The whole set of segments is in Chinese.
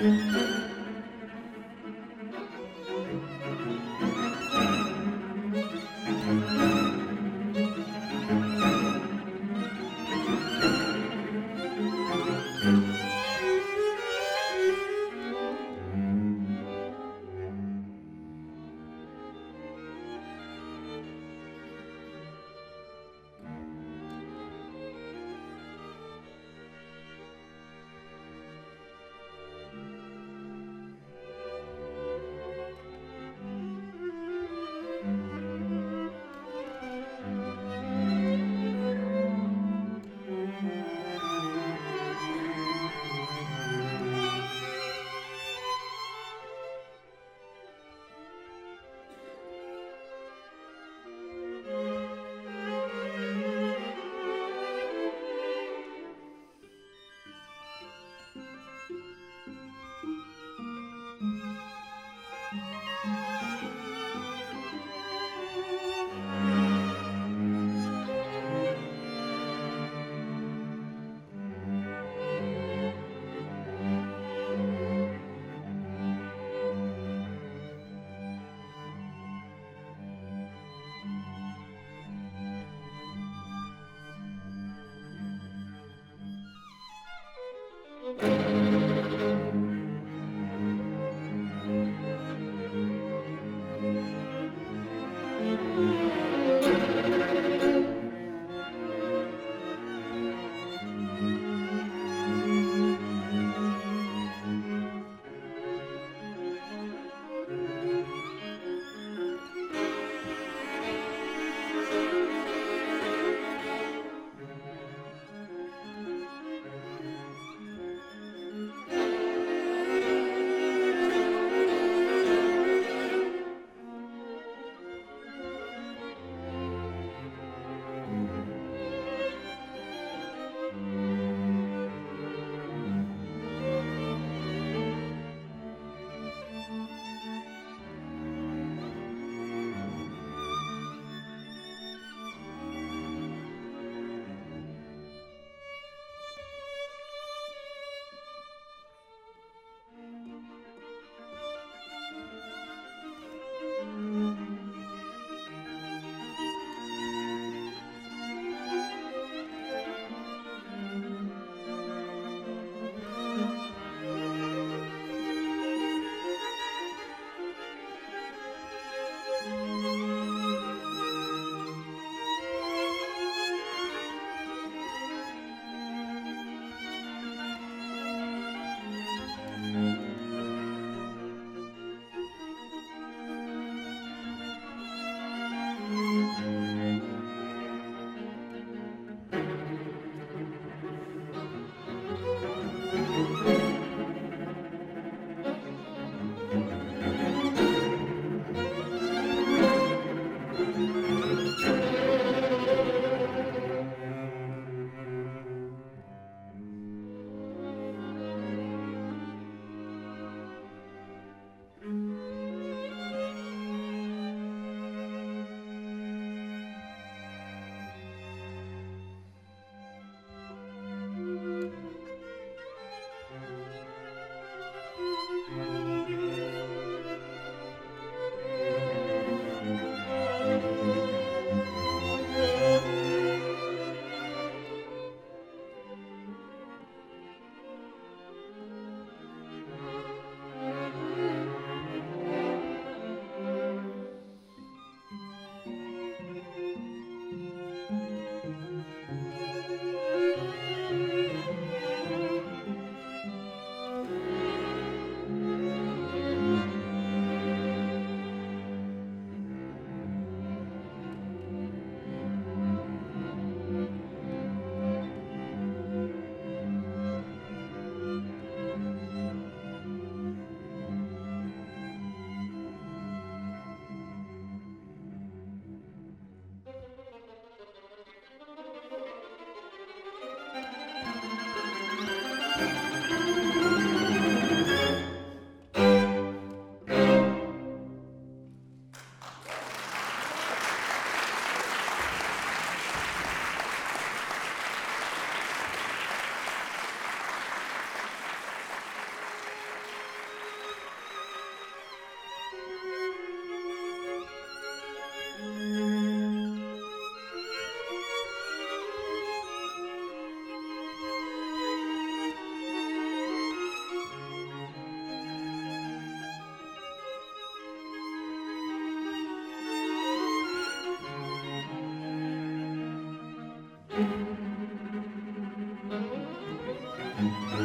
Mm-hmm.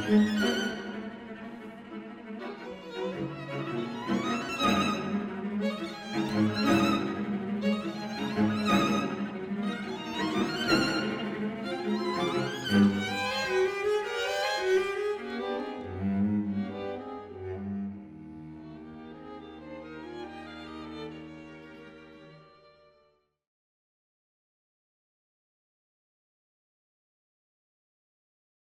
嗯